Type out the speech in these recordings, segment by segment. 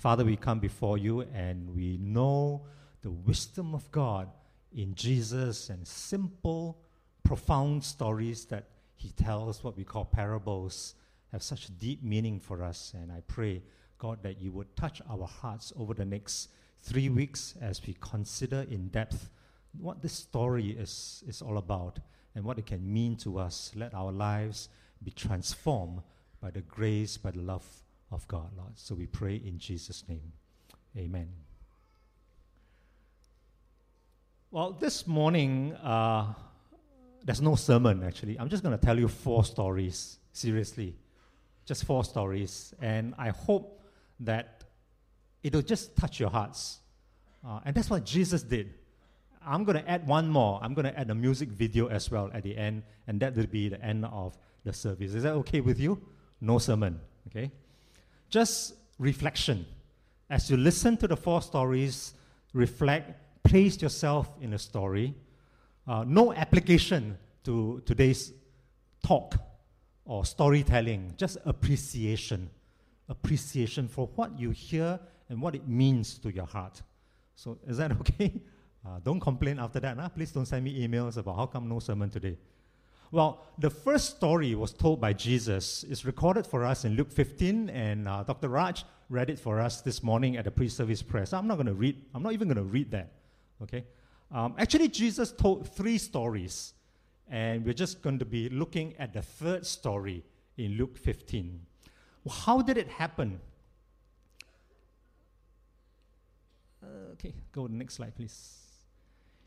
Father, we come before you and we know the wisdom of God in Jesus and simple, profound stories that he tells, what we call parables, have such deep meaning for us. And I pray, God, that you would touch our hearts over the next three weeks as we consider in depth what this story is, is all about and what it can mean to us. Let our lives be transformed by the grace, by the love of God, Lord. So we pray in Jesus' name. Amen. Well, this morning, uh, there's no sermon actually. I'm just going to tell you four stories, seriously. Just four stories. And I hope that it'll just touch your hearts. Uh, and that's what Jesus did. I'm going to add one more. I'm going to add a music video as well at the end, and that will be the end of the service. Is that okay with you? No sermon, okay? Just reflection. As you listen to the four stories, reflect, place yourself in a story. Uh, no application to today's talk or storytelling, just appreciation. Appreciation for what you hear and what it means to your heart. So, is that okay? Uh, don't complain after that. Huh? Please don't send me emails about how come no sermon today. Well, the first story was told by Jesus. It's recorded for us in Luke 15, and uh, Dr. Raj read it for us this morning at the pre-service prayer. So I'm not going to read. I'm not even going to read that. Okay. Um, actually, Jesus told three stories, and we're just going to be looking at the third story in Luke 15. Well, how did it happen? Uh, okay, go to the next slide, please.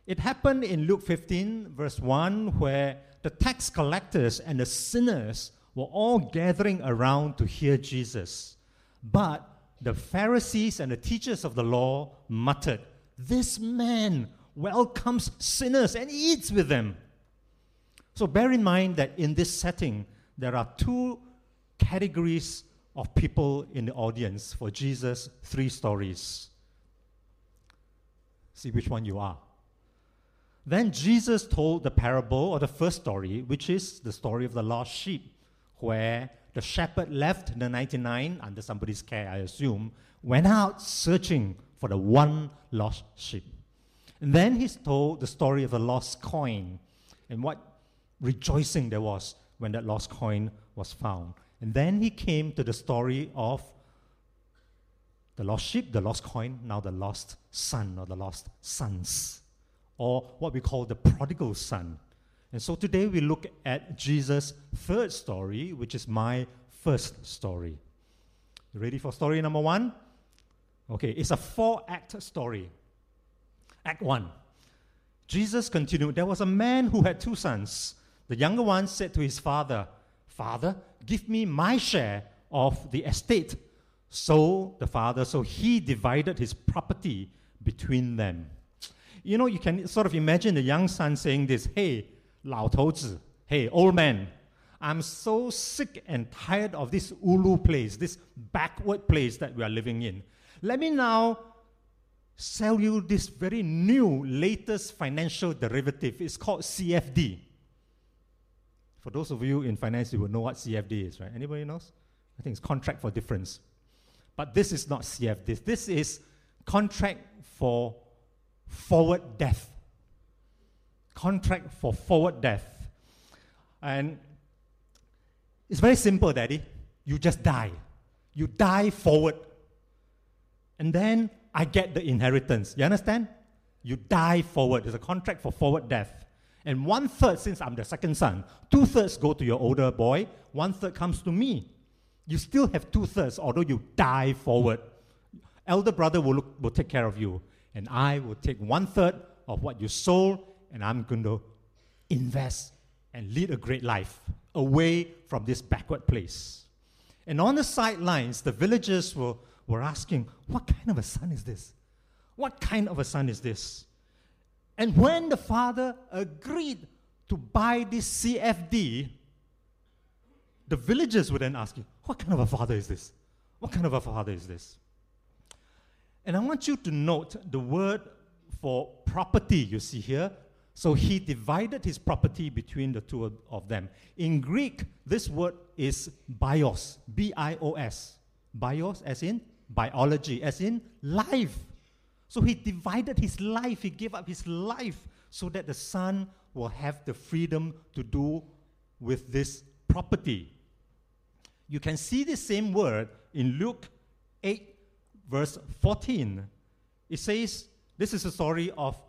It happened in Luke 15, verse 1, where the tax collectors and the sinners were all gathering around to hear Jesus. But the Pharisees and the teachers of the law muttered, This man welcomes sinners and eats with them. So bear in mind that in this setting, there are two categories of people in the audience for Jesus' three stories. See which one you are. Then Jesus told the parable or the first story, which is the story of the lost sheep, where the shepherd left the 99 under somebody's care, I assume, went out searching for the one lost sheep. And then he's told the story of the lost coin and what rejoicing there was when that lost coin was found. And then he came to the story of the lost sheep, the lost coin, now the lost son or the lost sons or what we call the prodigal son. And so today we look at Jesus' third story, which is my first story. Ready for story number one? Okay, it's a four act story. Act one Jesus continued, There was a man who had two sons. The younger one said to his father, Father, give me my share of the estate. So the father, so he divided his property between them. You know, you can sort of imagine the young son saying this, hey, Lao Tozi, hey, old man, I'm so sick and tired of this ulu place, this backward place that we are living in. Let me now sell you this very new, latest financial derivative. It's called CFD. For those of you in finance, you will know what CFD is, right? Anybody knows? I think it's contract for difference. But this is not CFD. This is contract for forward death. Contract for forward death. And it's very simple, Daddy. You just die. You die forward. And then I get the inheritance. You understand? You die forward. It's a contract for forward death. And one third, since I'm the second son, two thirds go to your older boy, one third comes to me. You still have two thirds, although you die forward. Elder brother will, look, will take care of you and I will take one third of what you sold, and I'm going to invest and lead a great life away from this backward place. And on the sidelines, the villagers were, were asking, What kind of a son is this? What kind of a son is this? And when the father agreed to buy this CFD, the villagers would then ask, What kind of a father is this? What kind of a father is this? And I want you to note the word for property you see here. So he divided his property between the two of them. In Greek, this word is bios, B I O S. Bios, as in biology, as in life. So he divided his life, he gave up his life so that the son will have the freedom to do with this property. You can see the same word in Luke 8, verse 14. It says, This is a story of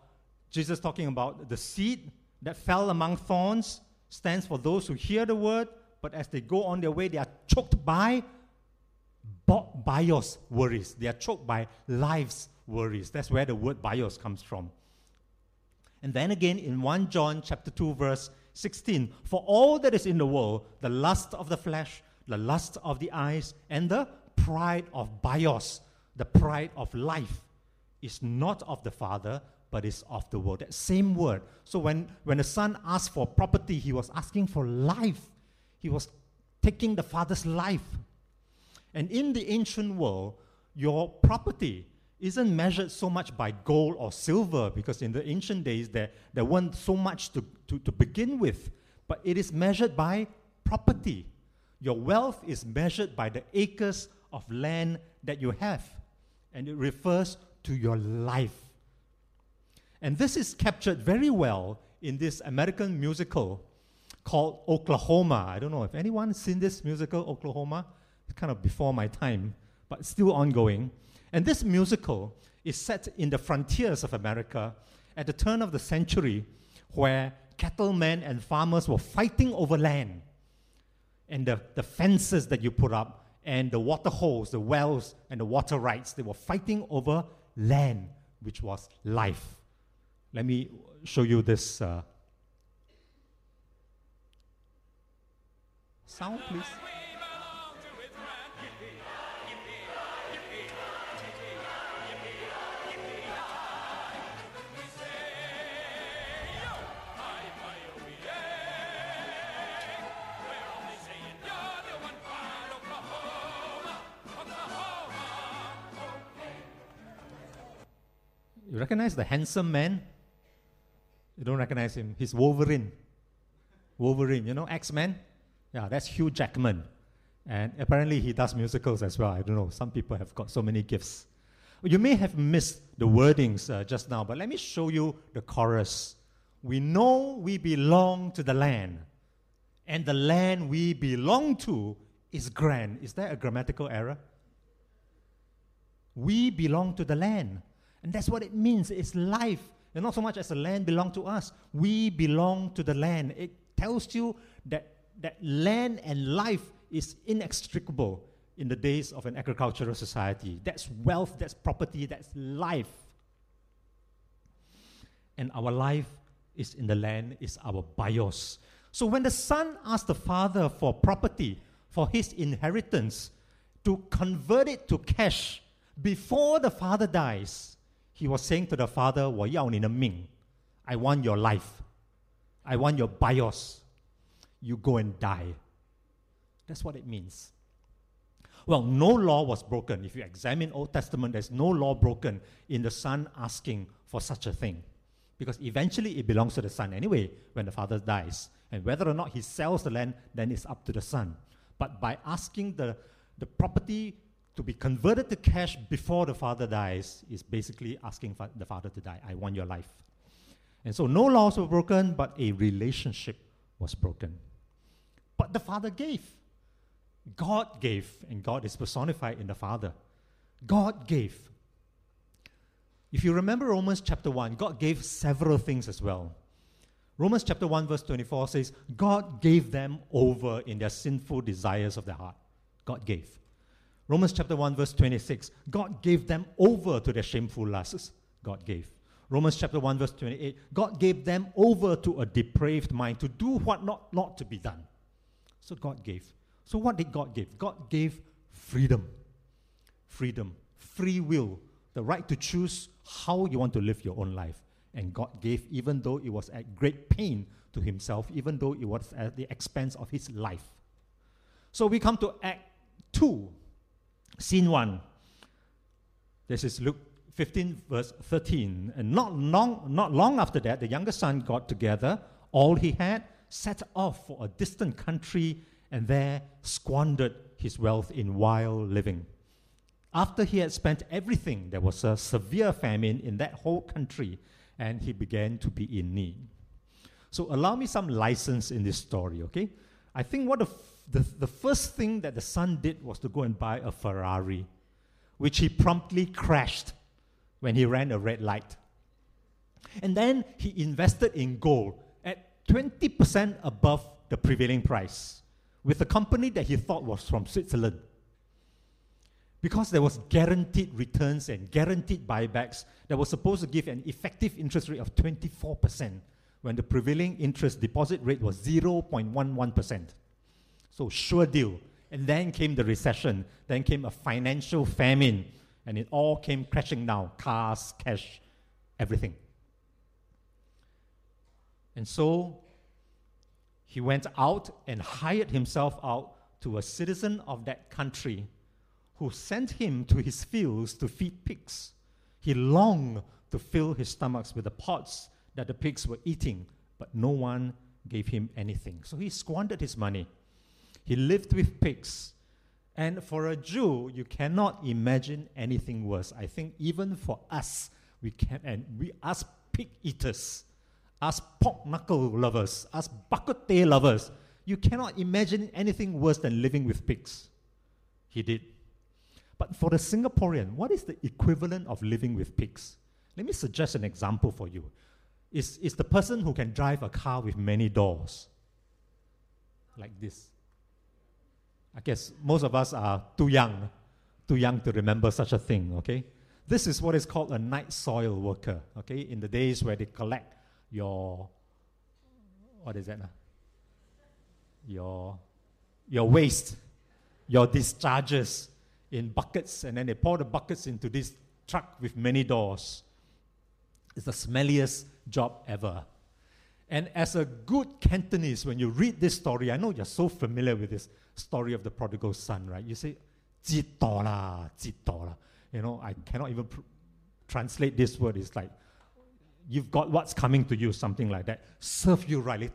Jesus talking about the seed that fell among thorns, stands for those who hear the word, but as they go on their way, they are choked by bios worries. They are choked by life's worries. That's where the word bios comes from. And then again in 1 John chapter 2 verse 16, for all that is in the world, the lust of the flesh, the lust of the eyes, and the pride of bios, the pride of life, is not of the Father, but is of the world. That same word. So when, when the son asked for property, he was asking for life. He was taking the father's life. And in the ancient world, your property isn't measured so much by gold or silver, because in the ancient days there, there weren't so much to, to, to begin with, but it is measured by property. Your wealth is measured by the acres of land that you have, and it refers to your life. And this is captured very well in this American musical called Oklahoma. I don't know if anyone's seen this musical, Oklahoma. It's kind of before my time, but still ongoing. And this musical is set in the frontiers of America at the turn of the century, where cattlemen and farmers were fighting over land. And the, the fences that you put up, and the water holes, the wells, and the water rights, they were fighting over land, which was life. Let me show you this uh, sound, please. You recognize the handsome man? You don't recognize him. He's Wolverine. Wolverine, you know, X Men? Yeah, that's Hugh Jackman. And apparently he does musicals as well. I don't know. Some people have got so many gifts. You may have missed the wordings uh, just now, but let me show you the chorus. We know we belong to the land, and the land we belong to is grand. Is there a grammatical error? We belong to the land. And that's what it means. It's life. And not so much as the land belong to us. We belong to the land. It tells you that, that land and life is inextricable in the days of an agricultural society. That's wealth, that's property, that's life. And our life is in the land, is our bios. So when the son asked the father for property, for his inheritance, to convert it to cash before the father dies, he was saying to the father, 我要你的命. I want your life. I want your bios. You go and die. That's what it means. Well, no law was broken. If you examine Old Testament, there's no law broken in the son asking for such a thing. Because eventually it belongs to the son anyway when the father dies. And whether or not he sells the land, then it's up to the son. But by asking the, the property to be converted to cash before the father dies is basically asking fa- the father to die. I want your life. And so no laws were broken, but a relationship was broken. But the father gave. God gave, and God is personified in the father. God gave. If you remember Romans chapter 1, God gave several things as well. Romans chapter 1, verse 24 says, God gave them over in their sinful desires of their heart. God gave. Romans chapter 1, verse 26. God gave them over to their shameful lusts. God gave. Romans chapter 1, verse 28. God gave them over to a depraved mind to do what not, not to be done. So God gave. So what did God give? God gave freedom. Freedom. Free will. The right to choose how you want to live your own life. And God gave, even though it was at great pain to himself, even though it was at the expense of his life. So we come to Act 2 Scene 1. This is Luke 15, verse 13. And not long, not long after that, the younger son got together all he had, set off for a distant country, and there squandered his wealth in wild living. After he had spent everything, there was a severe famine in that whole country, and he began to be in need. So, allow me some license in this story, okay? I think what the, the, the first thing that the son did was to go and buy a Ferrari, which he promptly crashed when he ran a red light. And then he invested in gold at 20% above the prevailing price with a company that he thought was from Switzerland. Because there was guaranteed returns and guaranteed buybacks that was supposed to give an effective interest rate of 24% when the prevailing interest deposit rate was 0.11%. So sure deal. And then came the recession, then came a financial famine, and it all came crashing down cars, cash, everything. And so he went out and hired himself out to a citizen of that country who sent him to his fields to feed pigs. He longed to fill his stomachs with the pods that the pigs were eating, but no one gave him anything. So he squandered his money. He lived with pigs. And for a Jew, you cannot imagine anything worse. I think even for us, we can, and we, us pig eaters, us pork knuckle lovers, us bak kut lovers, you cannot imagine anything worse than living with pigs. He did. But for the Singaporean, what is the equivalent of living with pigs? Let me suggest an example for you. It's, it's the person who can drive a car with many doors, like this. I guess most of us are too young, too young to remember such a thing, okay? This is what is called a night soil worker, okay? In the days where they collect your, what is that? Uh? Your, your waste, your discharges in buckets, and then they pour the buckets into this truck with many doors. It's the smelliest job ever. And as a good Cantonese, when you read this story, I know you're so familiar with this story of the prodigal son, right? You say, la, la. You know, I cannot even pr- translate this word. It's like, you've got what's coming to you, something like that. Serve you right,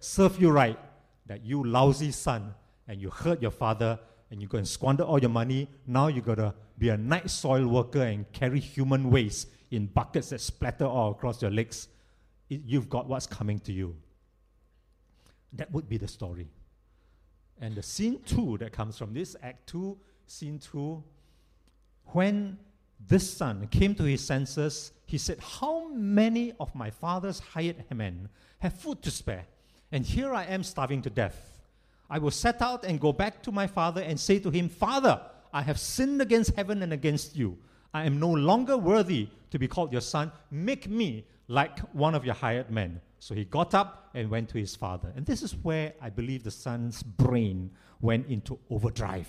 serve you right, that you lousy son, and you hurt your father, and you go and squander all your money. Now you got to be a night soil worker and carry human waste in buckets that splatter all across your legs. You've got what's coming to you. That would be the story. And the scene two that comes from this act two, scene two, when this son came to his senses, he said, How many of my father's hired men have food to spare? And here I am starving to death. I will set out and go back to my father and say to him, Father, I have sinned against heaven and against you. I am no longer worthy to be called your son. Make me like one of your hired men. So he got up and went to his father. And this is where I believe the son's brain went into overdrive.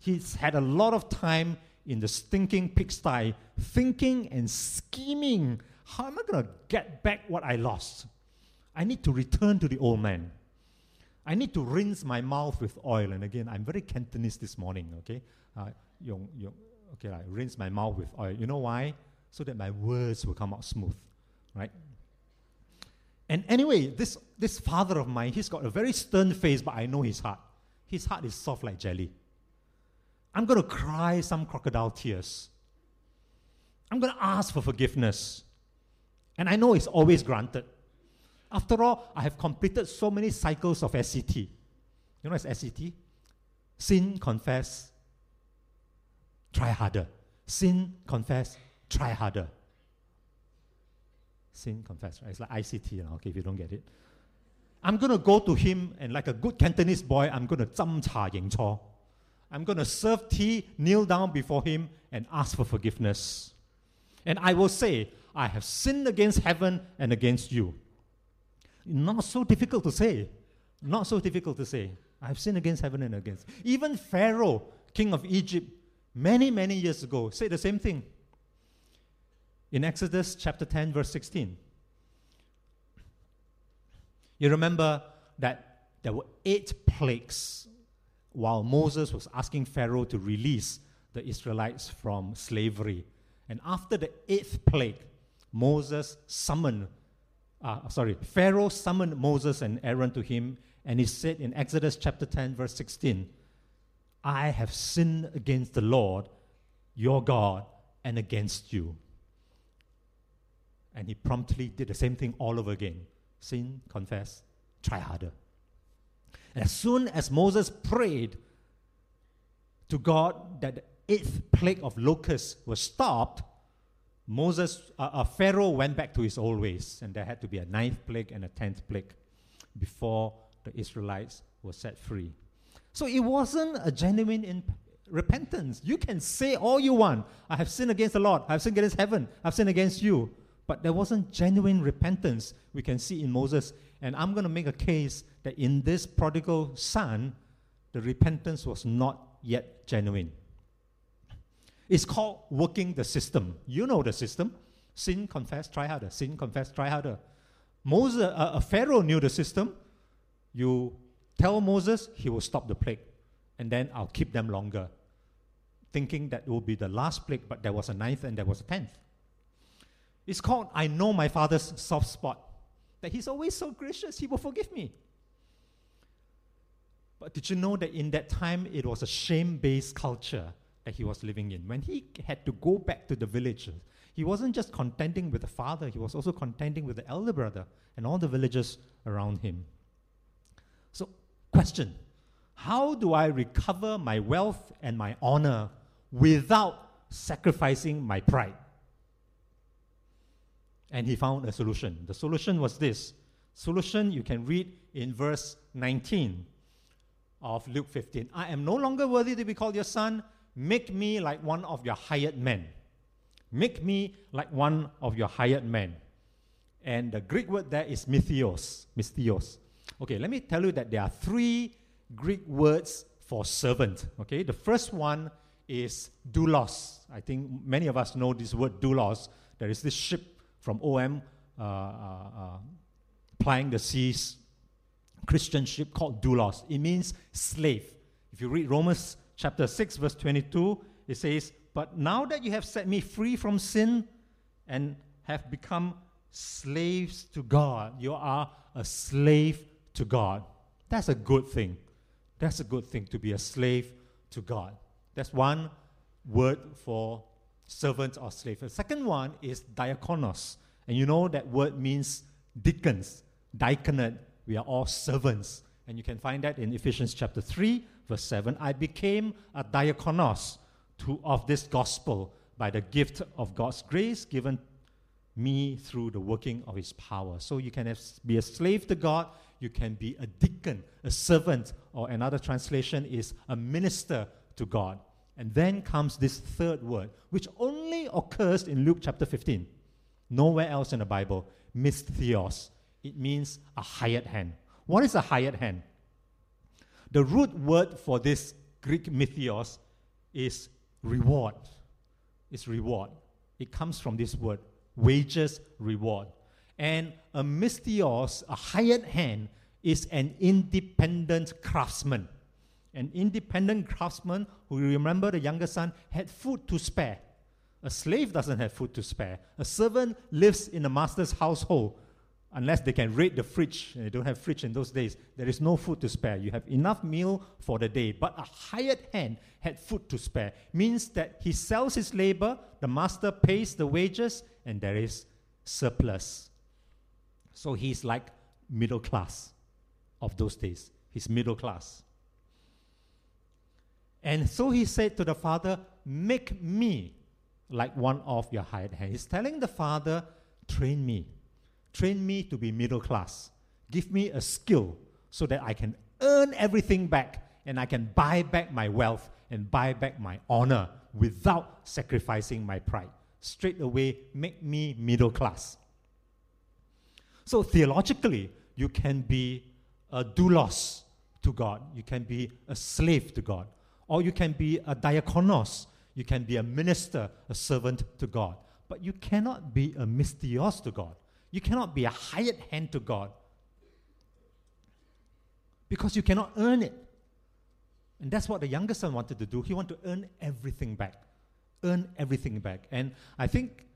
He's had a lot of time in the stinking pigsty, thinking and scheming how am I going to get back what I lost? I need to return to the old man. I need to rinse my mouth with oil. And again, I'm very Cantonese this morning, okay? Uh, yung, yung, okay, I rinse my mouth with oil. You know why? So that my words will come out smooth, right? And anyway, this, this father of mine, he's got a very stern face, but I know his heart. His heart is soft like jelly. I'm going to cry some crocodile tears. I'm going to ask for forgiveness. And I know it's always granted. After all, I have completed so many cycles of SCT. You know what's SCT? Sin, confess, try harder. Sin, confess, try harder Sin, confess, right? It's like ICT, okay, if you don't get it. I'm going to go to him and like a good Cantonese boy, I'm going to 斟茶认错. I'm going to serve tea, kneel down before him, and ask for forgiveness. And I will say, I have sinned against heaven and against you. Not so difficult to say. Not so difficult to say. I've sinned against heaven and against. Even Pharaoh, king of Egypt, many, many years ago, said the same thing. In Exodus chapter 10, verse 16. You remember that there were eight plagues while Moses was asking Pharaoh to release the Israelites from slavery. And after the eighth plague, Moses summoned uh, sorry, Pharaoh summoned Moses and Aaron to him, and he said in Exodus chapter 10, verse 16, I have sinned against the Lord, your God, and against you. And he promptly did the same thing all over again sin, confess, try harder. And as soon as Moses prayed to God that the eighth plague of locusts was stopped, Moses, uh, uh, Pharaoh went back to his old ways, and there had to be a ninth plague and a tenth plague before the Israelites were set free. So it wasn't a genuine in- repentance. You can say all you want. I have sinned against the Lord. I have sinned against heaven. I have sinned against you. But there wasn't genuine repentance we can see in Moses. And I'm going to make a case that in this prodigal son, the repentance was not yet genuine. It's called working the system. You know the system. Sin, confess, try harder. Sin, confess, try harder. Moses, uh, a Pharaoh knew the system. You tell Moses, he will stop the plague, and then I'll keep them longer, thinking that it will be the last plague, but there was a ninth and there was a tenth. It's called I know my father's soft spot, that he's always so gracious, he will forgive me. But did you know that in that time it was a shame based culture that he was living in? When he had to go back to the village, he wasn't just contending with the father, he was also contending with the elder brother and all the villagers around him. So, question How do I recover my wealth and my honor without sacrificing my pride? And he found a solution. The solution was this. Solution you can read in verse 19 of Luke 15. I am no longer worthy to be called your son. Make me like one of your hired men. Make me like one of your hired men. And the Greek word there is misthios. Misthios. Okay, let me tell you that there are three Greek words for servant. Okay, the first one is doulos. I think many of us know this word doulos. There is this ship from OM uh, uh, uh, plying the seas, Christian ship called doulos. It means slave. If you read Romans chapter 6, verse 22, it says, But now that you have set me free from sin and have become slaves to God, you are a slave to God. That's a good thing. That's a good thing to be a slave to God. That's one word for servant or slave. The second one is diakonos. And you know that word means deacons, diaconate. We are all servants. And you can find that in Ephesians chapter 3, verse 7. I became a diakonos to, of this gospel by the gift of God's grace given me through the working of his power. So you can have, be a slave to God, you can be a deacon, a servant, or another translation is a minister to God. And then comes this third word, which only occurs in Luke chapter 15. Nowhere else in the Bible. Misthios. It means a hired hand. What is a hired hand? The root word for this Greek misthios is reward. It's reward. It comes from this word, wages, reward. And a misthios, a hired hand, is an independent craftsman. An independent craftsman who, remember the younger son, had food to spare. A slave doesn't have food to spare. A servant lives in a master's household unless they can raid the fridge. They don't have fridge in those days. There is no food to spare. You have enough meal for the day. But a hired hand had food to spare. Means that he sells his labor, the master pays the wages, and there is surplus. So he's like middle class of those days. He's middle class. And so he said to the father, Make me like one of your hired hands. He's telling the father, Train me. Train me to be middle class. Give me a skill so that I can earn everything back and I can buy back my wealth and buy back my honor without sacrificing my pride. Straight away, make me middle class. So, theologically, you can be a doulos to God, you can be a slave to God, or you can be a diakonos, you can be a minister, a servant to God. But you cannot be a misthios to God. You cannot be a hired hand to God because you cannot earn it. And that's what the younger son wanted to do. He wanted to earn everything back. Earn everything back. And I think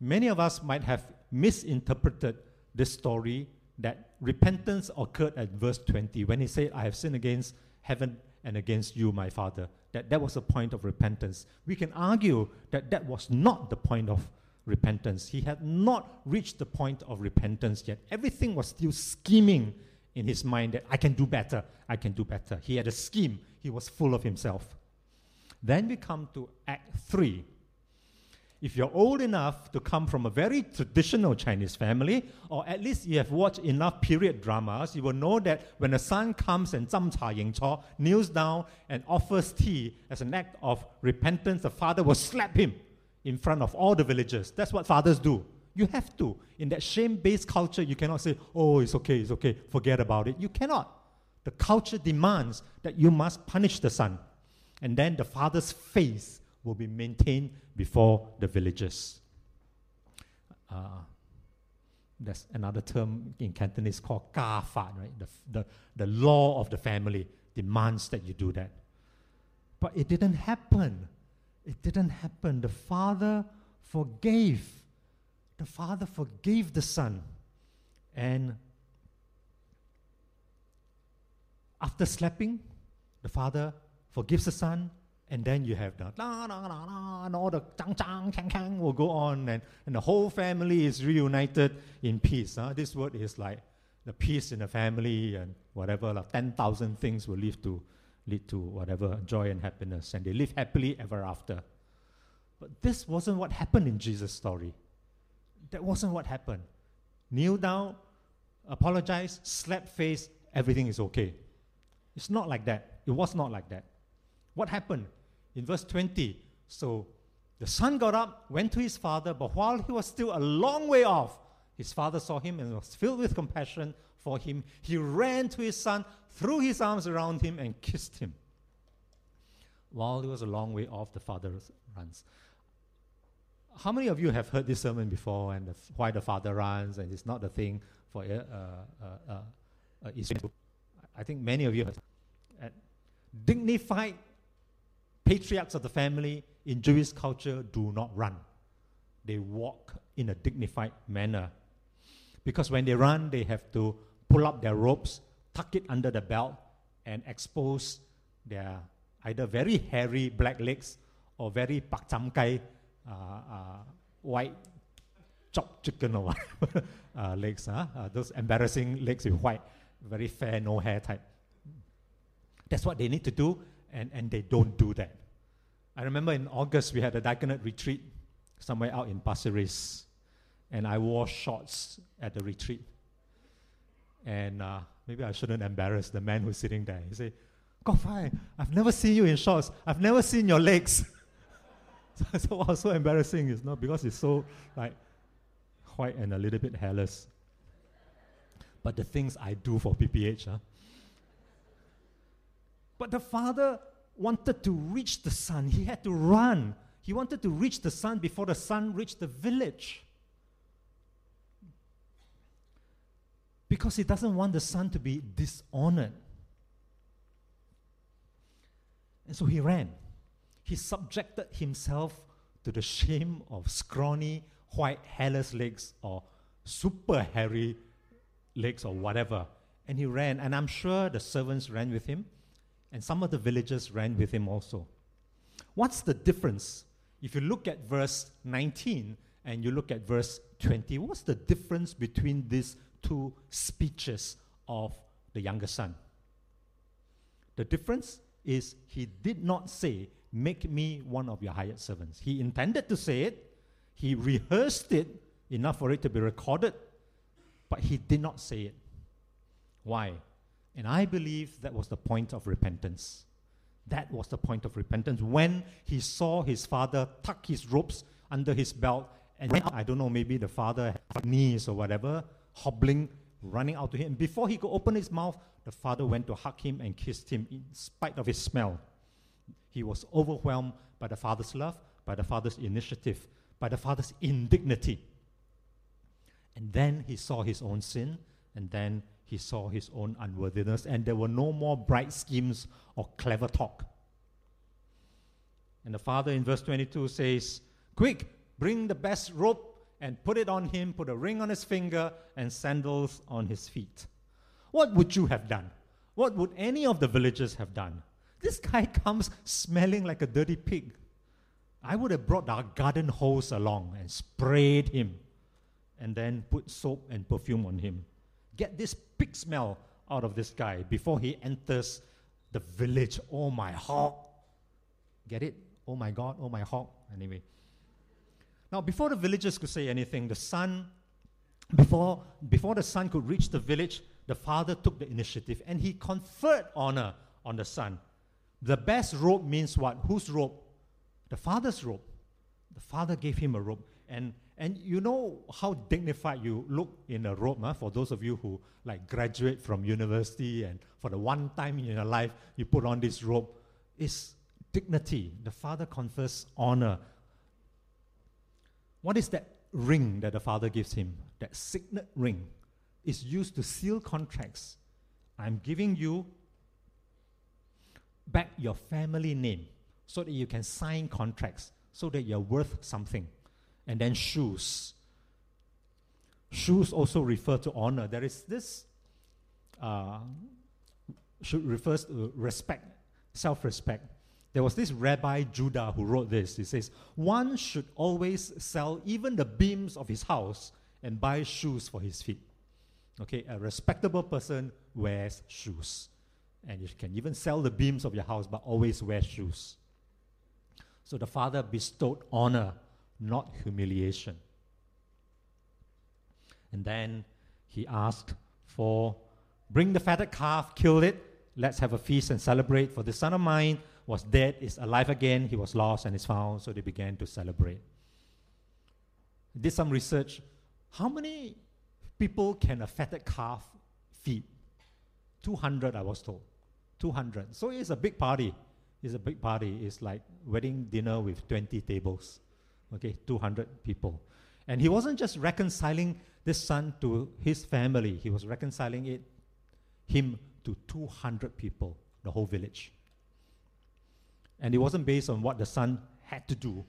many of us might have misinterpreted this story that repentance occurred at verse 20 when he said, I have sinned against heaven and against you, my father. That that was a point of repentance. We can argue that that was not the point of repentance. He had not reached the point of repentance yet. Everything was still scheming in his mind that I can do better, I can do better. He had a scheme, he was full of himself. Then we come to Act 3. If you're old enough to come from a very traditional Chinese family, or at least you have watched enough period dramas, you will know that when the son comes and Zam Cha Ying Cho kneels down and offers tea as an act of repentance, the father will slap him in front of all the villagers. That's what fathers do. You have to. In that shame based culture, you cannot say, oh, it's okay, it's okay, forget about it. You cannot. The culture demands that you must punish the son. And then the father's face will be maintained before the villagers. Uh, there's another term in Cantonese called ka fa, right? The, the, the law of the family demands that you do that. But it didn't happen. It didn't happen. The father forgave. The father forgave the son. And after slapping, the father forgives the son, and then you have the la la la la, and all the chang chang chang chang will go on, and, and the whole family is reunited in peace. Huh? This word is like the peace in the family and whatever, like 10,000 things will lead to, lead to whatever joy and happiness, and they live happily ever after. But this wasn't what happened in Jesus' story. That wasn't what happened. Kneel down, apologize, slap face, everything is okay. It's not like that. It was not like that. What happened? In verse 20, so the son got up, went to his father, but while he was still a long way off, his father saw him and was filled with compassion for him. He ran to his son, threw his arms around him, and kissed him. While he was a long way off, the father runs. How many of you have heard this sermon before and the, why the father runs and it's not the thing for uh, uh, uh, uh Israel? I think many of you have. dignified patriarchs of the family in Jewish culture do not run. They walk in a dignified manner. Because when they run, they have to pull up their robes, tuck it under the belt, and expose their either very hairy black legs or very pak kai, uh, uh, white chopped chicken or uh, legs, huh? Uh, those embarrassing legs with white, very fair, no hair type. That's what they need to do, and, and they don't do that. I remember in August we had a diaconate retreat somewhere out in Pasir and I wore shorts at the retreat. And uh, maybe I shouldn't embarrass the man who's sitting there. He said, Gofai, I've never seen you in shorts. I've never seen your legs. so, so was so embarrassing. It's not because it's so like white and a little bit hairless. But the things I do for PPH, huh? But the father wanted to reach the son. He had to run. He wanted to reach the son before the son reached the village. Because he doesn't want the son to be dishonored. And so he ran. He subjected himself to the shame of scrawny, white, hairless legs or super hairy legs or whatever. And he ran. And I'm sure the servants ran with him and some of the villagers ran with him also. What's the difference? If you look at verse 19 and you look at verse 20, what's the difference between these two speeches of the younger son? The difference is he did not say, Make me one of your hired servants. He intended to say it, he rehearsed it enough for it to be recorded, but he did not say it. Why? And I believe that was the point of repentance. That was the point of repentance. When he saw his father tuck his ropes under his belt and I don't know, maybe the father had knees or whatever, hobbling, running out to him. Before he could open his mouth, the father went to hug him and kissed him in spite of his smell. He was overwhelmed by the father's love, by the father's initiative, by the father's indignity. And then he saw his own sin, and then he saw his own unworthiness, and there were no more bright schemes or clever talk. And the father in verse 22 says, Quick, bring the best rope and put it on him, put a ring on his finger and sandals on his feet. What would you have done? What would any of the villagers have done? This guy comes smelling like a dirty pig. I would have brought our garden hose along and sprayed him and then put soap and perfume on him. Get this pig smell out of this guy before he enters the village. Oh, my hog. Get it? Oh, my God. Oh, my hog. Anyway. Now, before the villagers could say anything, the son, before, before the son could reach the village, the father took the initiative and he conferred honor on the son. The best robe means what? Whose robe? The father's robe. The father gave him a robe. And, and you know how dignified you look in a robe, huh? for those of you who like graduate from university and for the one time in your life you put on this robe. It's dignity. The father confers honor. What is that ring that the father gives him? That signet ring is used to seal contracts. I'm giving you back your family name so that you can sign contracts, so that you're worth something. And then shoes. Shoes also refer to honor. There is this, uh, refers to respect, self-respect. There was this Rabbi Judah who wrote this. He says, One should always sell even the beams of his house and buy shoes for his feet. Okay, a respectable person wears shoes. And you can even sell the beams of your house, but always wear shoes. So the father bestowed honor, not humiliation. And then he asked for bring the fatted calf, kill it, let's have a feast and celebrate. For the son of mine was dead, is alive again, he was lost and is found. So they began to celebrate. Did some research. How many people can a fatted calf feed? 200, I was told. 200. So it's a big party. It's a big party. It's like wedding dinner with 20 tables. Okay, 200 people. And he wasn't just reconciling this son to his family, he was reconciling it him to 200 people, the whole village. And it wasn't based on what the son had to do,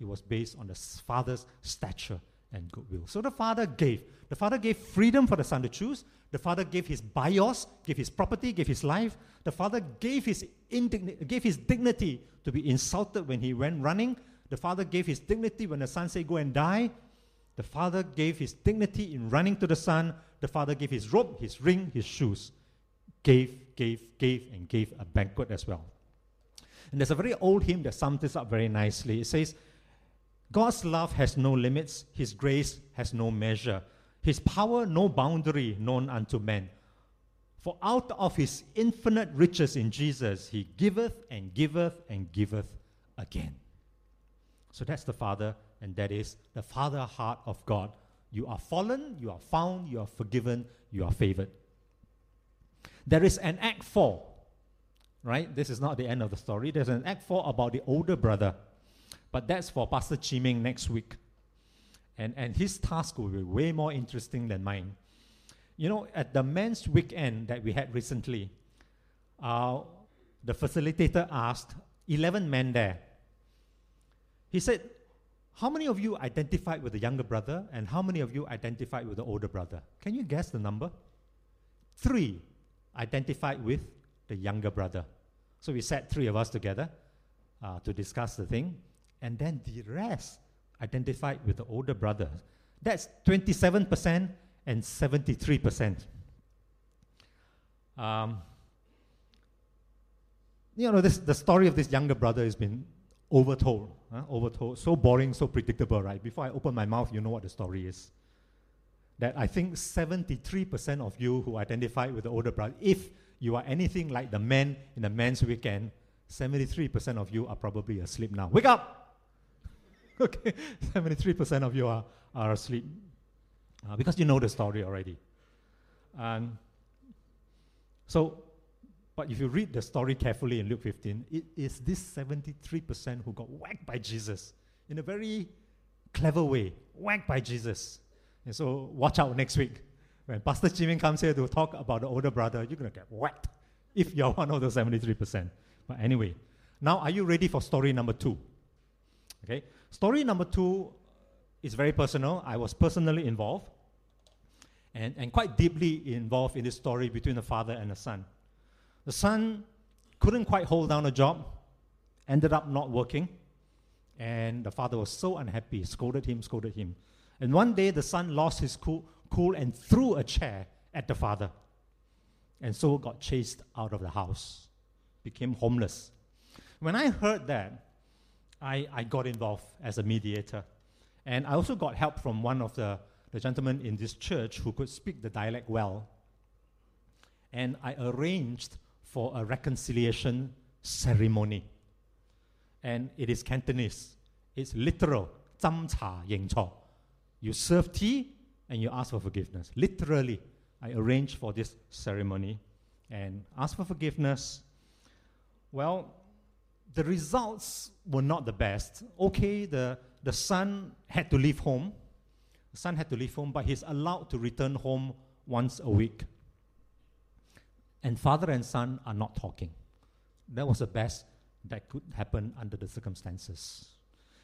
it was based on the father's stature and goodwill. So the father gave. The father gave freedom for the son to choose. The father gave his bios, gave his property, gave his life. The father gave his, indigni- gave his dignity to be insulted when he went running. The father gave his dignity when the son said, Go and die. The father gave his dignity in running to the son. The father gave his robe, his ring, his shoes. Gave, gave, gave, and gave a banquet as well. And there's a very old hymn that sums this up very nicely. It says, God's love has no limits, His grace has no measure, His power no boundary known unto men. For out of His infinite riches in Jesus, He giveth and giveth and giveth again. So that's the Father, and that is the Father heart of God. You are fallen, you are found, you are forgiven, you are favored. There is an Act 4, right? This is not the end of the story. There's an Act 4 about the older brother but that's for Pastor Chiming next week. And, and his task will be way more interesting than mine. You know, at the men's weekend that we had recently, uh, the facilitator asked 11 men there. He said, How many of you identified with the younger brother, and how many of you identified with the older brother? Can you guess the number? Three identified with the younger brother. So we sat three of us together uh, to discuss the thing and then the rest identified with the older brother. That's 27% and 73%. Um, you know, this, the story of this younger brother has been overtold, huh? overtold. So boring, so predictable, right? Before I open my mouth, you know what the story is. That I think 73% of you who identify with the older brother, if you are anything like the men in the men's weekend, 73% of you are probably asleep now. Wake up! okay, 73% of you are, are asleep uh, because you know the story already. And so, but if you read the story carefully in Luke 15, it is this 73% who got whacked by Jesus in a very clever way, whacked by Jesus. And so, watch out next week. When Pastor Jimmy comes here to talk about the older brother, you're going to get whacked if you're one of the 73%. But anyway, now are you ready for story number two? Okay, Story number two is very personal. I was personally involved and, and quite deeply involved in this story between the father and the son. The son couldn't quite hold down a job, ended up not working, and the father was so unhappy, scolded him, scolded him. And one day the son lost his cool, cool and threw a chair at the father. And so got chased out of the house, became homeless. When I heard that, I, I got involved as a mediator. And I also got help from one of the, the gentlemen in this church who could speak the dialect well. And I arranged for a reconciliation ceremony. And it is Cantonese. It's literal, 斟茶认错. You serve tea and you ask for forgiveness. Literally, I arranged for this ceremony and ask for forgiveness. Well, the results were not the best. Okay, the, the son had to leave home. The son had to leave home, but he's allowed to return home once a week. And father and son are not talking. That was the best that could happen under the circumstances.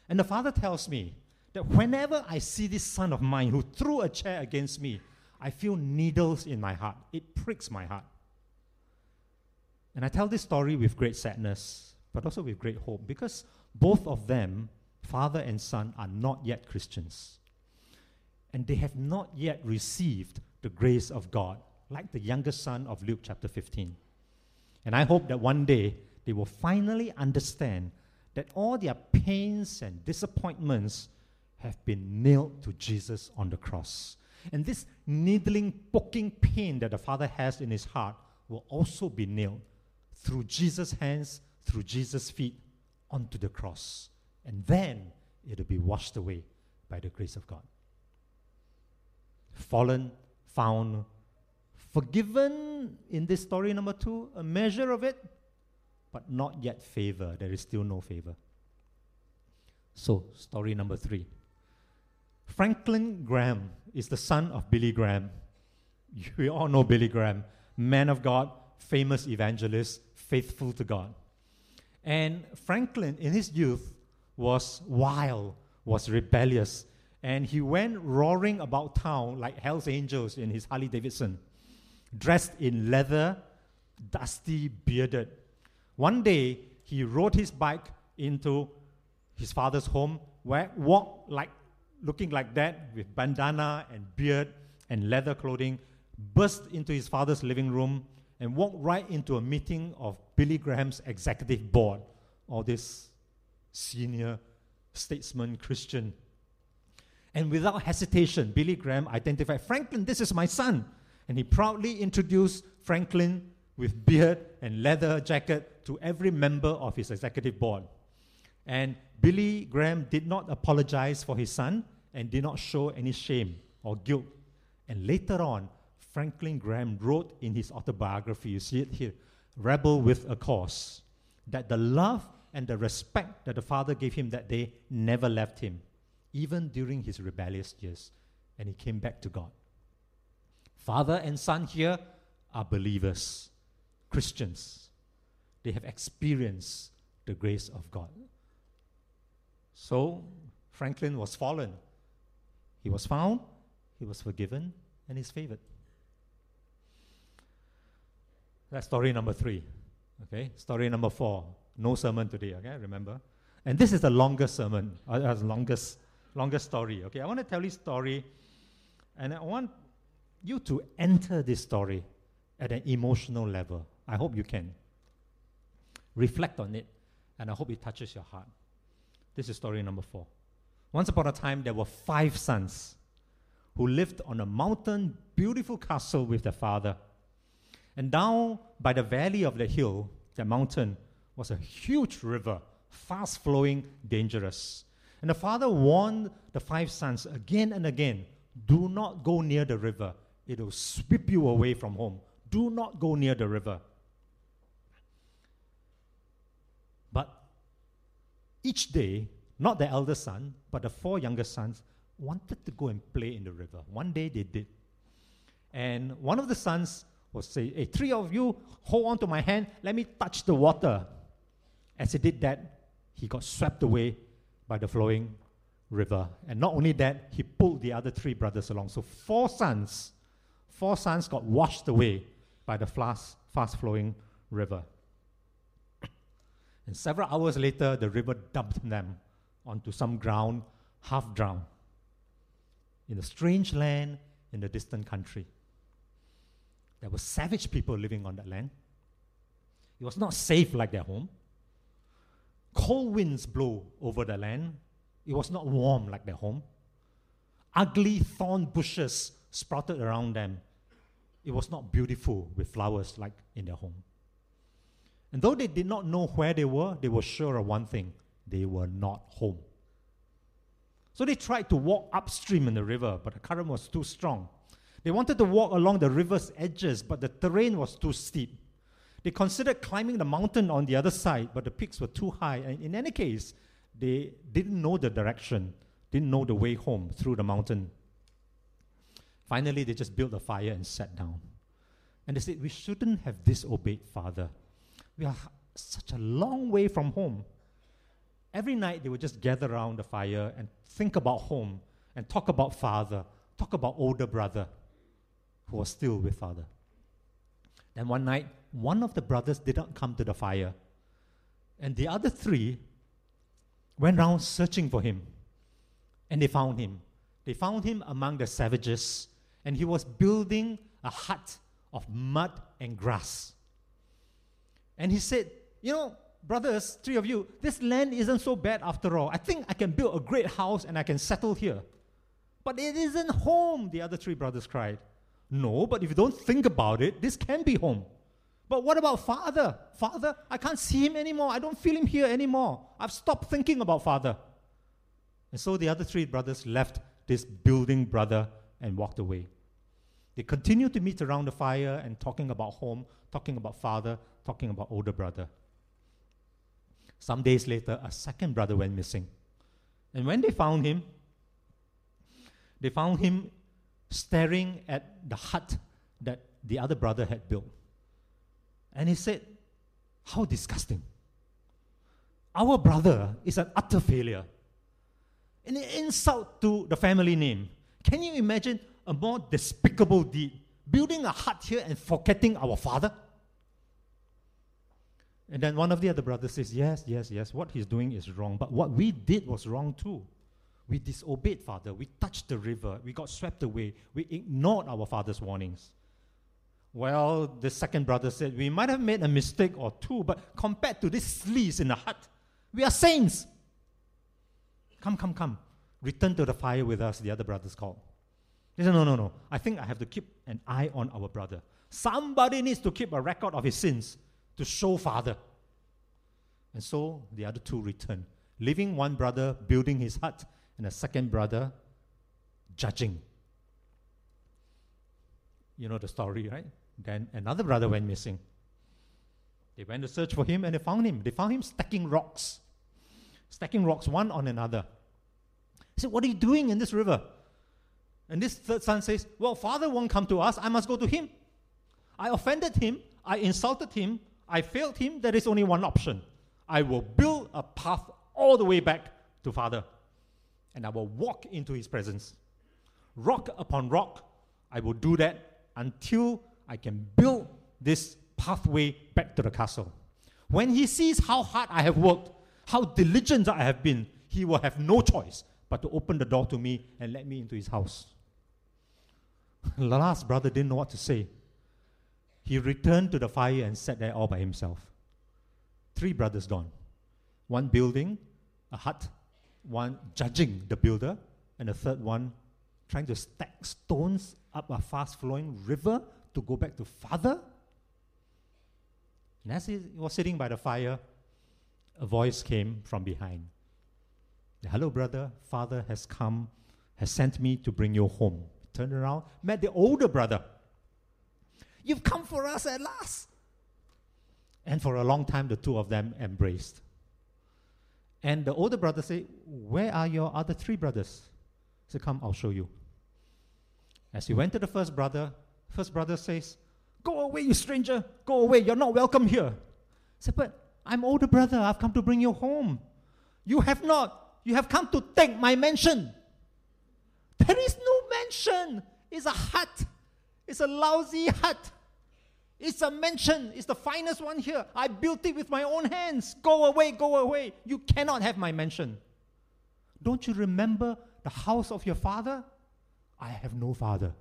And the father tells me that whenever I see this son of mine who threw a chair against me, I feel needles in my heart. It pricks my heart. And I tell this story with great sadness, but also with great hope, because both of them, father and son, are not yet Christians. And they have not yet received the grace of God, like the youngest son of Luke chapter 15. And I hope that one day they will finally understand that all their pains and disappointments have been nailed to Jesus on the cross. And this needling, poking pain that the Father has in his heart will also be nailed through Jesus' hands, through Jesus' feet onto the cross. And then it'll be washed away by the grace of God. Fallen, found, forgiven in this story number two, a measure of it, but not yet favor. There is still no favor. So, story number three. Franklin Graham is the son of Billy Graham. We all know Billy Graham, man of God, famous evangelist, faithful to God. And Franklin, in his youth, was wild, was rebellious, and he went roaring about town like Hell's Angels in his Harley Davidson, dressed in leather, dusty, bearded. One day, he rode his bike into his father's home, where walked like looking like that with bandana and beard and leather clothing, burst into his father's living room and walked right into a meeting of Billy Graham's executive board, or this senior statesman Christian. And without hesitation, Billy Graham identified Franklin, this is my son. And he proudly introduced Franklin with beard and leather jacket to every member of his executive board. And Billy Graham did not apologize for his son and did not show any shame or guilt. And later on, Franklin Graham wrote in his autobiography, you see it here, Rebel with a Cause, that the love and the respect that the father gave him that day never left him, even during his rebellious years, and he came back to God. Father and son here are believers, Christians. They have experienced the grace of God. So, Franklin was fallen. He was found, he was forgiven, and he's favored. That's story number three. Okay, story number four. No sermon today. Okay, remember. And this is the longest sermon, uh, uh longest, longest story. Okay, I want to tell this story, and I want you to enter this story at an emotional level. I hope you can reflect on it, and I hope it touches your heart. This is story number four. Once upon a time, there were five sons who lived on a mountain, beautiful castle with their father. And down by the valley of the hill, the mountain, was a huge river, fast flowing, dangerous. And the father warned the five sons again and again do not go near the river, it will sweep you away from home. Do not go near the river. But each day, not the elder son, but the four younger sons wanted to go and play in the river. One day they did. And one of the sons was say, Hey, three of you hold on to my hand, let me touch the water. As he did that, he got swept away by the flowing river. And not only that, he pulled the other three brothers along. So four sons, four sons got washed away by the fast, fast flowing river. And several hours later, the river dumped them onto some ground, half drowned, in a strange land in a distant country. There were savage people living on that land. It was not safe like their home. Cold winds blow over the land. It was not warm like their home. Ugly thorn bushes sprouted around them. It was not beautiful with flowers like in their home. And though they did not know where they were, they were sure of one thing they were not home. So they tried to walk upstream in the river, but the current was too strong. They wanted to walk along the river's edges, but the terrain was too steep. They considered climbing the mountain on the other side, but the peaks were too high. And in any case, they didn't know the direction, didn't know the way home through the mountain. Finally, they just built a fire and sat down. And they said, We shouldn't have disobeyed Father. We are such a long way from home. Every night, they would just gather around the fire and think about home and talk about Father, talk about older brother who was still with Father. Then one night, one of the brothers did not come to the fire. And the other three went around searching for him. And they found him. They found him among the savages, and he was building a hut of mud and grass. And he said, You know, brothers, three of you, this land isn't so bad after all. I think I can build a great house and I can settle here. But it isn't home, the other three brothers cried. No, but if you don't think about it, this can be home. But what about Father? Father, I can't see him anymore. I don't feel him here anymore. I've stopped thinking about Father. And so the other three brothers left this building brother and walked away. They continued to meet around the fire and talking about home, talking about father, talking about older brother. Some days later, a second brother went missing. And when they found him, they found him staring at the hut that the other brother had built. And he said, How disgusting. Our brother is an utter failure. An insult to the family name. Can you imagine a more despicable deed? Building a hut here and forgetting our father? And then one of the other brothers says, Yes, yes, yes, what he's doing is wrong, but what we did was wrong too. We disobeyed Father. We touched the river. We got swept away. We ignored our Father's warnings. Well, the second brother said, We might have made a mistake or two, but compared to these sleaze in the hut, we are saints. Come, come, come. Return to the fire with us, the other brothers called. He said, No, no, no. I think I have to keep an eye on our brother. Somebody needs to keep a record of his sins to show Father. And so the other two returned, leaving one brother building his hut and a second brother judging. You know the story, right? Then another brother went missing. They went to search for him and they found him. They found him stacking rocks, stacking rocks one on another. He said, What are you doing in this river? And this third son says, Well, father won't come to us. I must go to him. I offended him. I insulted him. I failed him. There is only one option. I will build a path all the way back to father and I will walk into his presence. Rock upon rock, I will do that until I can build this pathway back to the castle. When he sees how hard I have worked, how diligent I have been, he will have no choice but to open the door to me and let me into his house. the last brother didn't know what to say. He returned to the fire and sat there all by himself. Three brothers gone. One building, a hut, one judging the builder, and the third one trying to stack stones up a fast flowing river to go back to father. And as he was sitting by the fire, a voice came from behind. Hello, brother. Father has come, has sent me to bring you home. Turned around, met the older brother. You've come for us at last. And for a long time, the two of them embraced. And the older brother said, Where are your other three brothers? He said, Come, I'll show you. As he went to the first brother, first brother says, Go away, you stranger. Go away. You're not welcome here. He said, But I'm older brother. I've come to bring you home. You have not. You have come to take my mansion. There is no mansion. It's a hut. It's a lousy hut. It's a mansion. It's the finest one here. I built it with my own hands. Go away, go away. You cannot have my mansion. Don't you remember the house of your father? I have no father.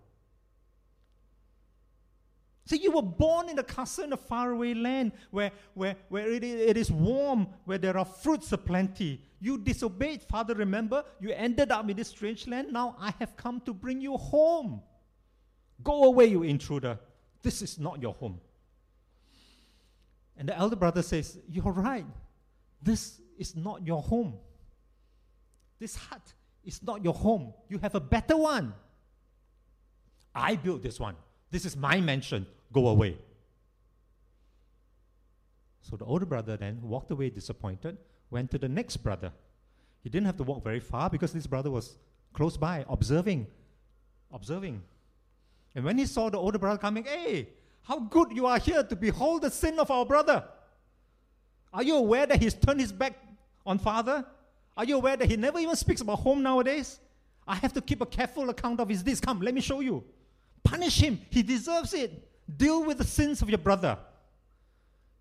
See, you were born in a castle in a faraway land where, where, where it, is, it is warm, where there are fruits aplenty. You disobeyed, Father, remember? You ended up in this strange land. Now I have come to bring you home. Go away, you intruder. This is not your home. And the elder brother says, You're right. This is not your home. This hut is not your home. You have a better one. I built this one. This is my mansion. Go away. So the older brother then walked away disappointed, went to the next brother. He didn't have to walk very far because this brother was close by, observing. Observing. And when he saw the older brother coming, hey, how good you are here to behold the sin of our brother. Are you aware that he's turned his back on father? Are you aware that he never even speaks about home nowadays? I have to keep a careful account of his deeds. Come, let me show you. Punish him. He deserves it. Deal with the sins of your brother.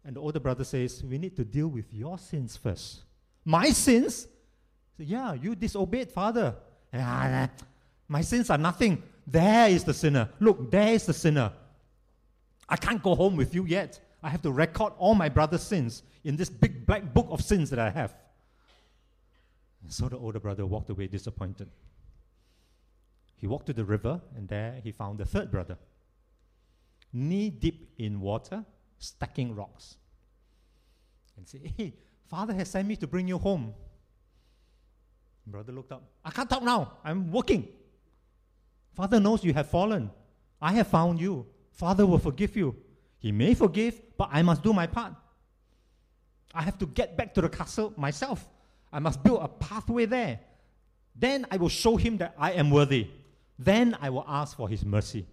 And the older brother says, We need to deal with your sins first. My sins? So, yeah, you disobeyed father. Ah, my sins are nothing. There is the sinner. Look, there is the sinner. I can't go home with you yet. I have to record all my brother's sins in this big black book of sins that I have. And so the older brother walked away disappointed. He walked to the river, and there he found the third brother, knee deep in water, stacking rocks. And say, Hey, father has sent me to bring you home. Brother looked up. I can't talk now. I'm working. Father knows you have fallen. I have found you. Father will forgive you. He may forgive, but I must do my part. I have to get back to the castle myself. I must build a pathway there. Then I will show him that I am worthy. Then I will ask for his mercy.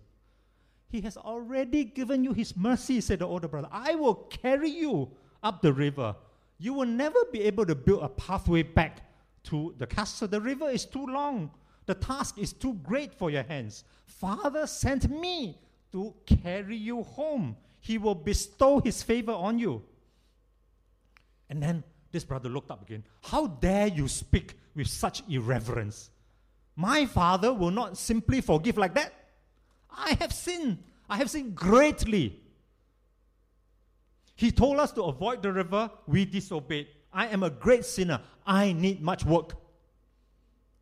He has already given you his mercy, said the older brother. I will carry you up the river. You will never be able to build a pathway back to the castle. The river is too long. The task is too great for your hands. Father sent me to carry you home. He will bestow his favor on you. And then this brother looked up again. How dare you speak with such irreverence? My father will not simply forgive like that. I have sinned. I have sinned greatly. He told us to avoid the river. We disobeyed. I am a great sinner. I need much work.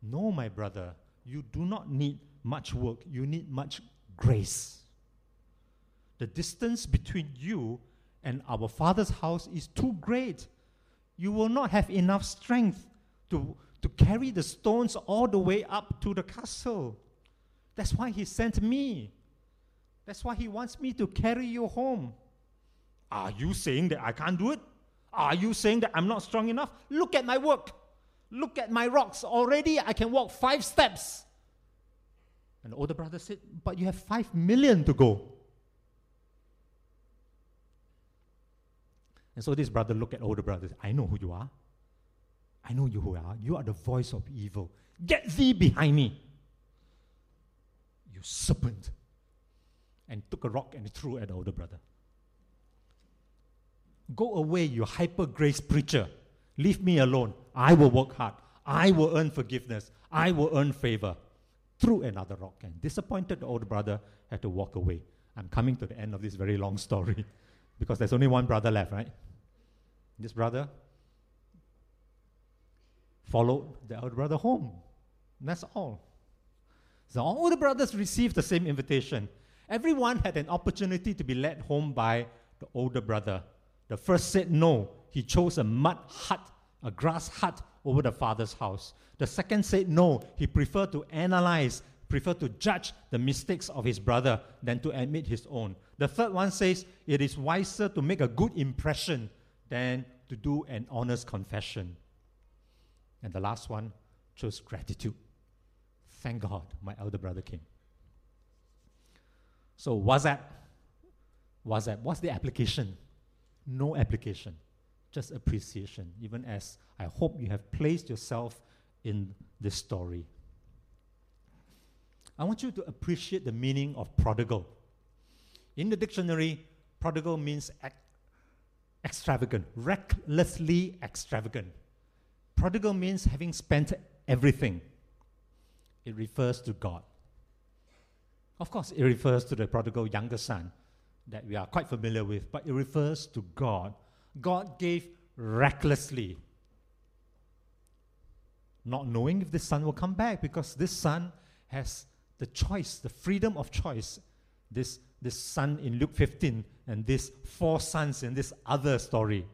No, my brother, you do not need much work, you need much grace. The distance between you and our Father's house is too great. You will not have enough strength to, to carry the stones all the way up to the castle. That's why He sent me. That's why He wants me to carry you home. Are you saying that I can't do it? Are you saying that I'm not strong enough? Look at my work. Look at my rocks. Already I can walk five steps. And the older brother said, But you have five million to go. And so this brother looked at older brother. I know who you are. I know you who you are. You are the voice of evil. Get thee behind me. Serpent. And took a rock and threw at the older brother. Go away, you hyper grace preacher. Leave me alone. I will work hard. I will earn forgiveness. I will earn favor. Threw another rock. And disappointed, the older brother had to walk away. I'm coming to the end of this very long story because there's only one brother left, right? This brother followed the elder brother home. That's all. So all the brothers received the same invitation. Everyone had an opportunity to be led home by the older brother. The first said no. He chose a mud hut, a grass hut over the father's house. The second said no. He preferred to analyze, preferred to judge the mistakes of his brother than to admit his own. The third one says it is wiser to make a good impression than to do an honest confession. And the last one chose gratitude. Thank God my elder brother came. So, what's that? What's that? What's the application? no application, just appreciation, even as I hope you have placed yourself in this story. I want you to appreciate the meaning of prodigal. In the dictionary, prodigal means ex- extravagant, recklessly extravagant. Prodigal means having spent everything. It refers to God. Of course, it refers to the prodigal younger son that we are quite familiar with, but it refers to God. God gave recklessly, not knowing if this son will come back because this son has the choice, the freedom of choice. This, this son in Luke 15 and these four sons in this other story,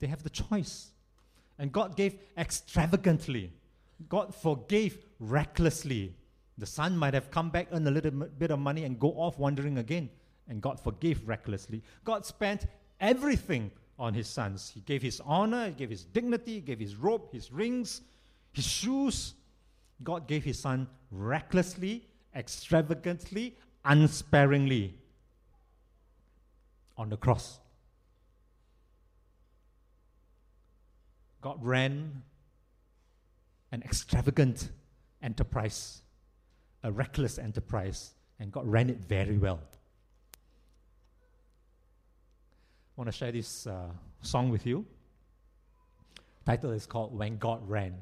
they have the choice. And God gave extravagantly. God forgave recklessly. The son might have come back, earn a little bit of money, and go off wandering again. And God forgave recklessly. God spent everything on his sons. He gave his honor, he gave his dignity, he gave his robe, his rings, his shoes. God gave his son recklessly, extravagantly, unsparingly on the cross. God ran an extravagant enterprise, a reckless enterprise, and God ran it very well. I want to share this uh, song with you. title is called When God Ran.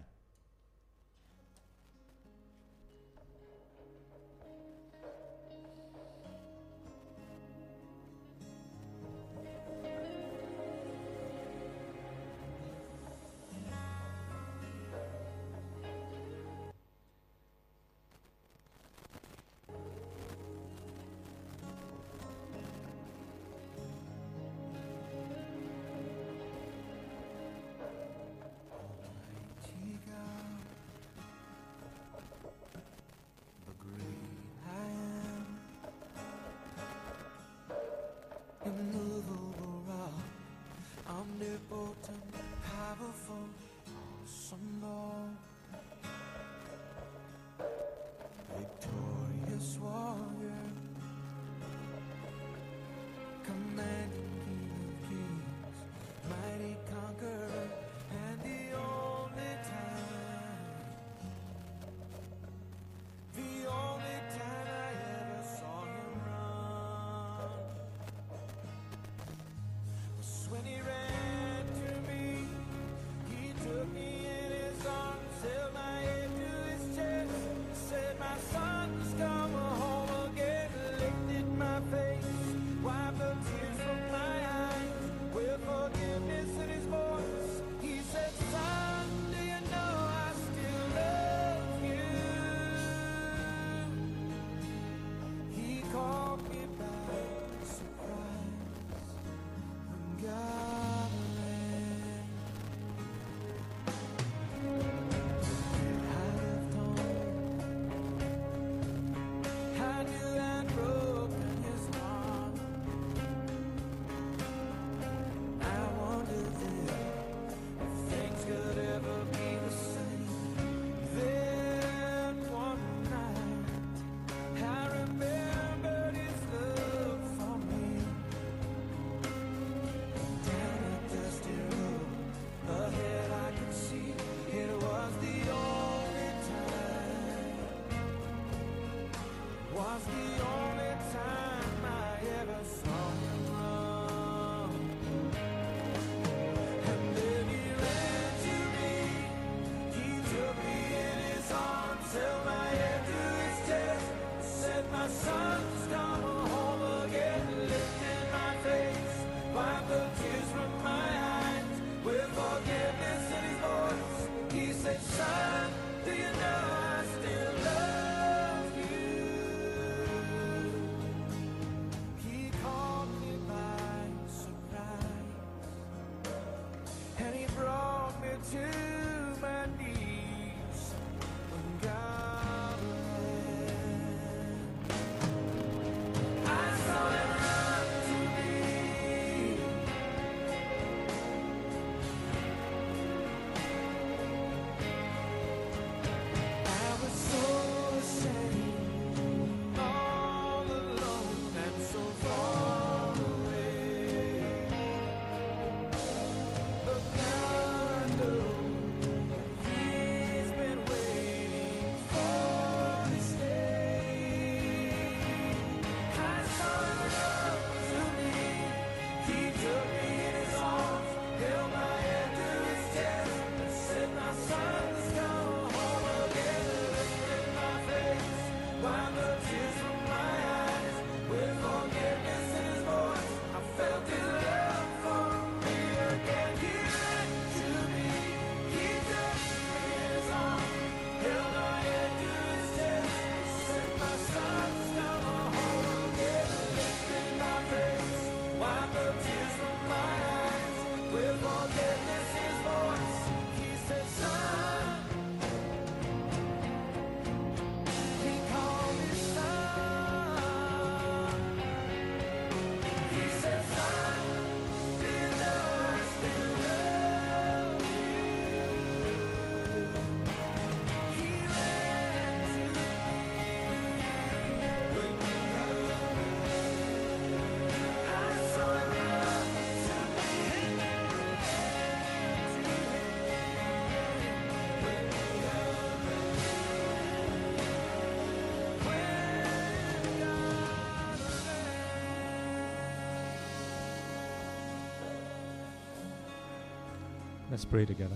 Let's pray together.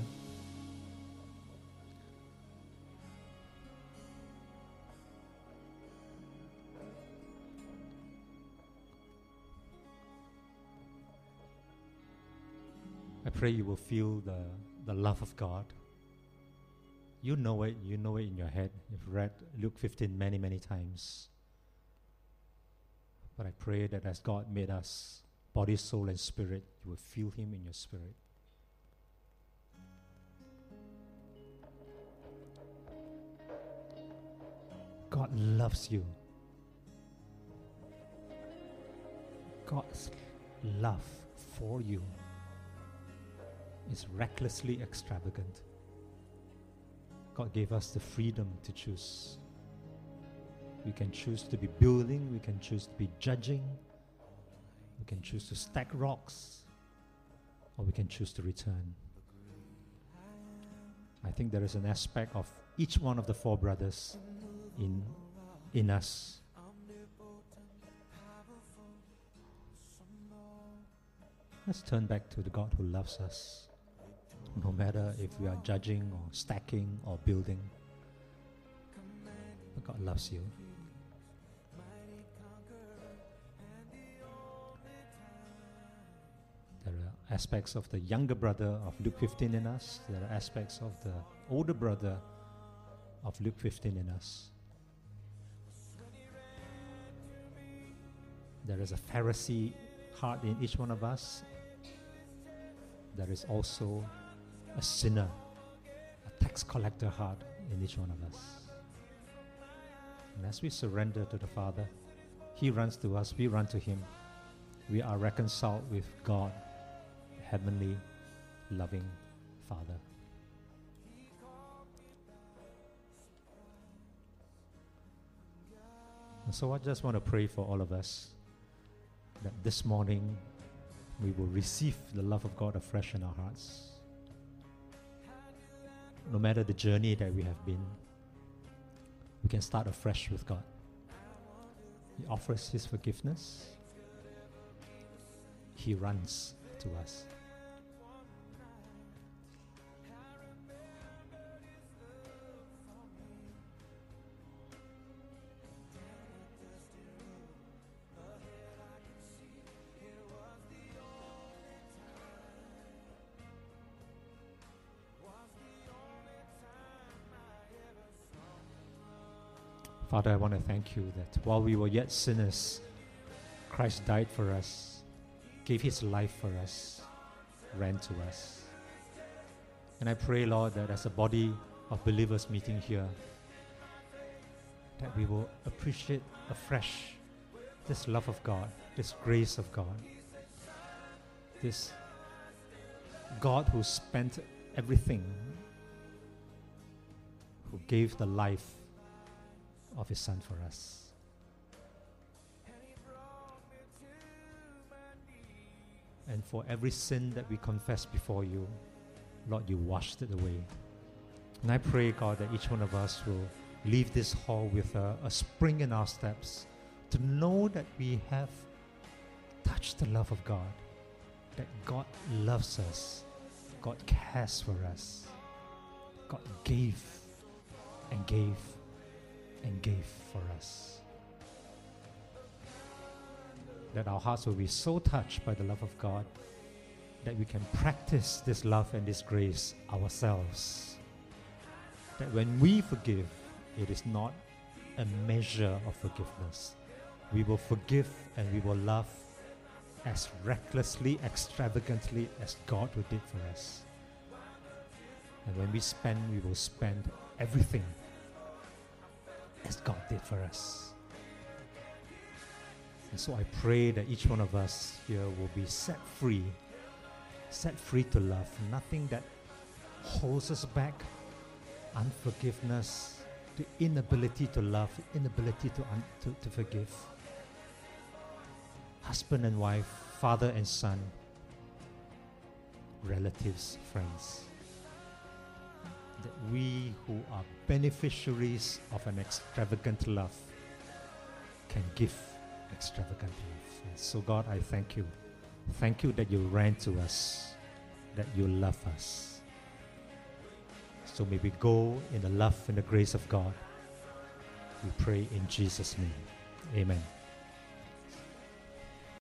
I pray you will feel the, the love of God. You know it, you know it in your head. You've read Luke 15 many, many times. But I pray that as God made us body, soul, and spirit, you will feel Him in your spirit. God loves you. God's love for you is recklessly extravagant. God gave us the freedom to choose. We can choose to be building, we can choose to be judging, we can choose to stack rocks, or we can choose to return. I think there is an aspect of each one of the four brothers in, in us. Let's turn back to the God who loves us no matter if we are judging or stacking or building. But God loves you. There are aspects of the younger brother of Luke 15 in us, there are aspects of the older brother of Luke 15 in us. There is a Pharisee heart in each one of us. There is also a sinner, a tax collector heart in each one of us. And as we surrender to the Father, He runs to us, we run to Him. We are reconciled with God, heavenly, loving Father. And so I just want to pray for all of us that this morning we will receive the love of God afresh in our hearts no matter the journey that we have been, we can start afresh with God. He offers His forgiveness, He runs to us. Father, I want to thank you that while we were yet sinners, Christ died for us, gave his life for us, ran to us. And I pray, Lord, that as a body of believers meeting here, that we will appreciate afresh this love of God, this grace of God, this God who spent everything, who gave the life of His Son for us. And for every sin that we confess before you, Lord, you washed it away. And I pray, God, that each one of us will leave this hall with a, a spring in our steps to know that we have touched the love of God, that God loves us, God cares for us, God gave and gave and gave for us. That our hearts will be so touched by the love of God that we can practice this love and this grace ourselves. That when we forgive, it is not a measure of forgiveness. We will forgive and we will love as recklessly, extravagantly as God would did for us. And when we spend, we will spend everything as God did for us. And so I pray that each one of us here will be set free, set free to love. Nothing that holds us back, unforgiveness, the inability to love, inability to, un- to, to forgive. Husband and wife, father and son, relatives, friends we who are beneficiaries of an extravagant love can give extravagant love. And so, God, I thank you. Thank you that you ran to us. that you love us. So may we go in the love and the grace of God. We pray in Jesus' name. Amen.